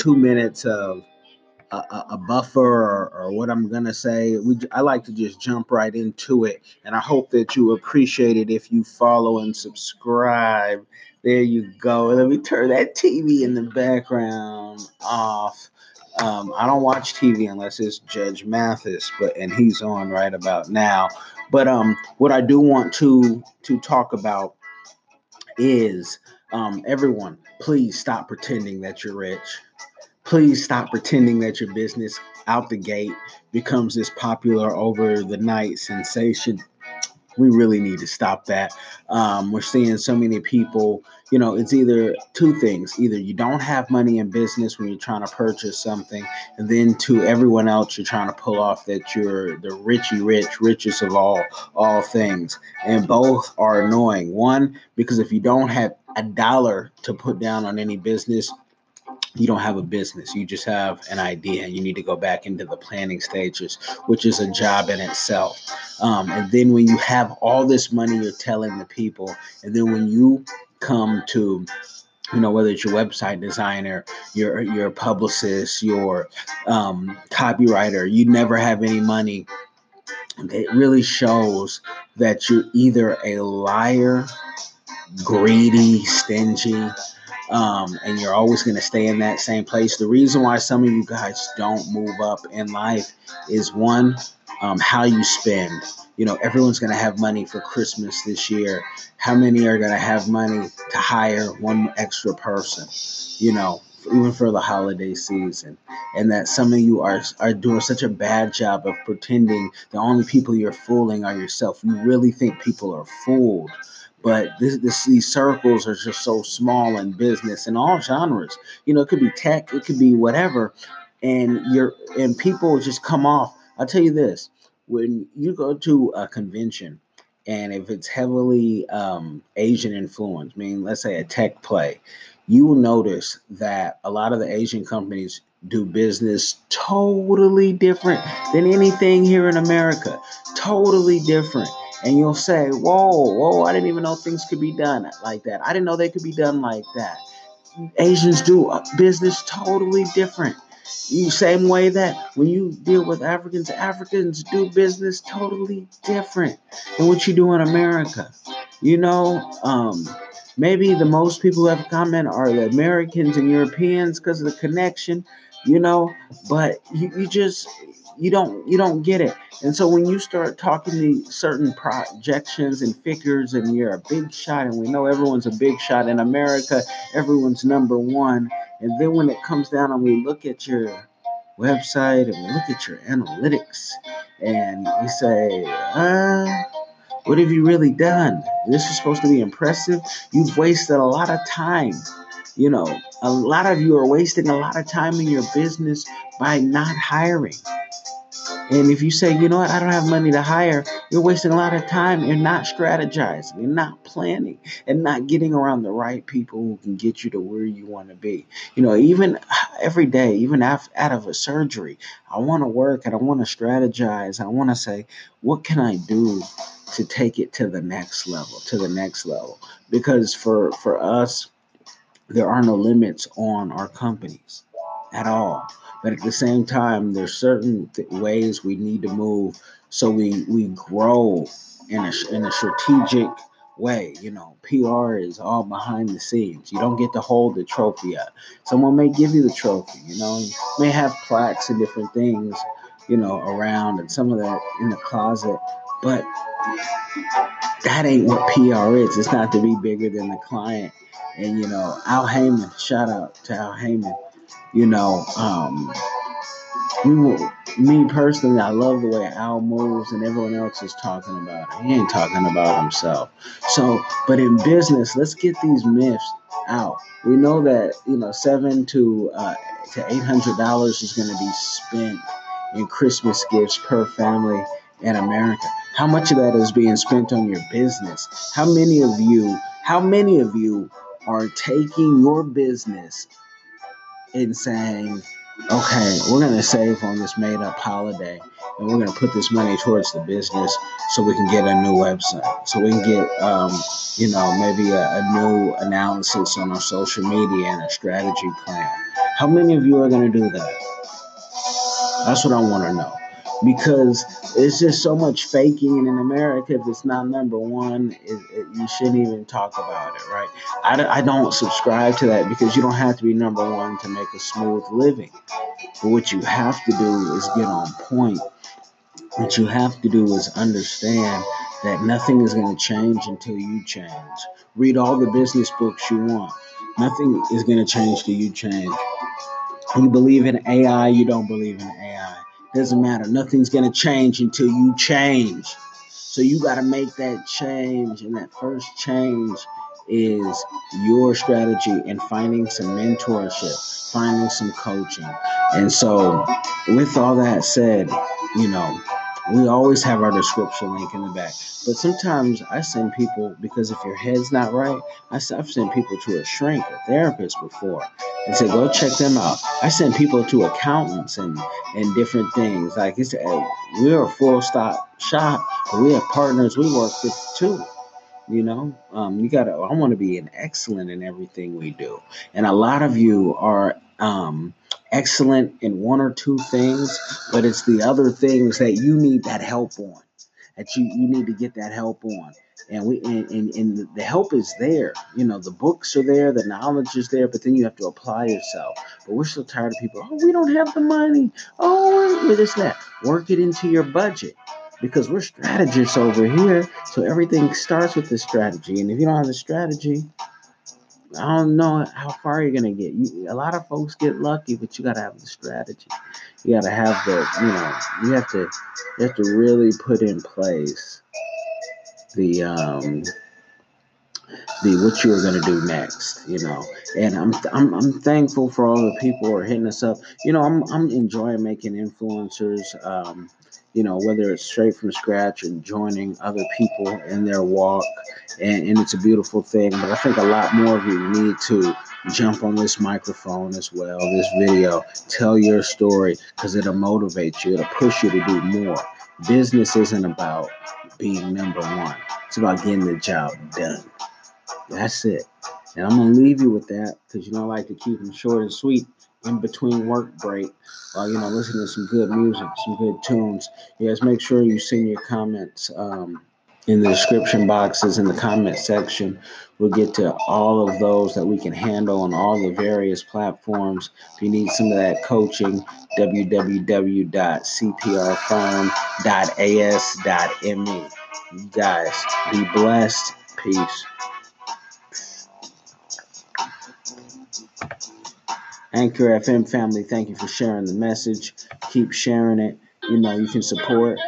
two minutes of a, a, buffer or, or, what I'm gonna say. We I like to just jump right into it, and I hope that you appreciate it if you follow and subscribe. There you go. Let me turn that TV in the background off. Um, I don't watch TV unless it's Judge Mathis, but and he's on right about now. But um, what I do want to to talk about is um, everyone, please stop pretending that you're rich please stop pretending that your business out the gate becomes this popular over the night sensation. We really need to stop that. Um, we're seeing so many people, you know, it's either two things. Either you don't have money in business when you're trying to purchase something, and then to everyone else, you're trying to pull off that you're the richy rich, richest of all, all things. And both are annoying. One, because if you don't have a dollar to put down on any business, you don't have a business. You just have an idea and you need to go back into the planning stages which is a job in itself. Um, and then when you have all this money you're telling the people and then when you come to you know whether it's your website designer your your publicist your um, copywriter you never have any money it really shows that you're either a liar greedy stingy um, and you're always going to stay in that same place. The reason why some of you guys don't move up in life is one, um, how you spend. You know, everyone's going to have money for Christmas this year. How many are going to have money to hire one extra person? You know, even for the holiday season, and that some of you are are doing such a bad job of pretending the only people you're fooling are yourself. You really think people are fooled but this, this, these circles are just so small in business in all genres. You know, it could be tech, it could be whatever, and you're and people just come off. I'll tell you this: when you go to a convention, and if it's heavily um, Asian influence, I mean, let's say a tech play, you will notice that a lot of the Asian companies do business totally different than anything here in America. Totally different and you'll say, Whoa, whoa, I didn't even know things could be done like that. I didn't know they could be done like that. Asians do business totally different. You same way that when you deal with Africans, Africans do business totally different than what you do in America. You know, um, maybe the most people who have comment are the Americans and Europeans because of the connection, you know, but you, you just you don't you don't get it. And so when you start talking to certain projections and figures and you're a big shot and we know everyone's a big shot in America, everyone's number one. And then when it comes down and we look at your website and we look at your analytics and you say, uh, what have you really done? This is supposed to be impressive. You've wasted a lot of time. You know, a lot of you are wasting a lot of time in your business by not hiring. And if you say, you know what, I don't have money to hire, you're wasting a lot of time. You're not strategizing, you're not planning, and not getting around the right people who can get you to where you want to be. You know, even every day, even out of a surgery, I want to work and I want to strategize. I want to say, what can I do to take it to the next level, to the next level? Because for for us, there are no limits on our companies at all. But at the same time, there's certain th- ways we need to move so we we grow in a in a strategic way. You know, PR is all behind the scenes. You don't get to hold the trophy up. Someone may give you the trophy. You know, you may have plaques and different things, you know, around and some of that in the closet, but that ain't what PR is. It's not to be bigger than the client. And you know, Al Haymon, shout out to Al Haymon you know, um, we will, me personally, I love the way Al moves and everyone else is talking about it. He ain't talking about himself. So, but in business, let's get these myths out. We know that, you know, seven to, uh, to $800 is going to be spent in Christmas gifts per family in America. How much of that is being spent on your business? How many of you, how many of you are taking your business and saying, okay, we're going to save on this made up holiday and we're going to put this money towards the business so we can get a new website, so we can get, um, you know, maybe a, a new analysis on our social media and a strategy plan. How many of you are going to do that? That's what I want to know. Because it's just so much faking, and in America, if it's not number one, it, it, you shouldn't even talk about it, right? I, I don't subscribe to that because you don't have to be number one to make a smooth living. But what you have to do is get on point. What you have to do is understand that nothing is going to change until you change. Read all the business books you want. Nothing is going to change till you change. You believe in AI, you don't believe in AI. Doesn't matter. Nothing's going to change until you change. So you got to make that change. And that first change is your strategy and finding some mentorship, finding some coaching. And so, with all that said, you know, we always have our description link in the back. But sometimes I send people because if your head's not right, I, have sent people to a shrink, a therapist before, and say go check them out. I send people to accountants and and different things. Like it's a, we're a full stop shop, we have partners we work with too. You know, um, you gotta. I want to be an excellent in everything we do, and a lot of you are. Um, excellent in one or two things, but it's the other things that you need that help on. That you, you need to get that help on. And we and, and, and the help is there. You know, the books are there, the knowledge is there, but then you have to apply yourself. But we're so tired of people, oh, we don't have the money. Oh, this that. Work it into your budget because we're strategists over here. So everything starts with the strategy. And if you don't have the strategy, I don't know how far you're gonna get. You, a lot of folks get lucky, but you gotta have the strategy. You gotta have the, you know, you have to, you have to really put in place the, um, the what you're gonna do next. You know, and I'm, I'm, I'm thankful for all the people who are hitting us up. You know, I'm, I'm enjoying making influencers. Um, you know, whether it's straight from scratch or joining other people in their walk. And, and it's a beautiful thing. But I think a lot more of you need to jump on this microphone as well, this video, tell your story because it'll motivate you, it'll push you to do more. Business isn't about being number one, it's about getting the job done. That's it. And I'm going to leave you with that because you I like to keep them short and sweet in between work break while you know listening to some good music, some good tunes. You guys make sure you send your comments um, in the description boxes in the comment section. We'll get to all of those that we can handle on all the various platforms. If you need some of that coaching, www.cprfirm.as.me. You guys be blessed. Peace. Anchor FM family, thank you for sharing the message. Keep sharing it. You know, you can support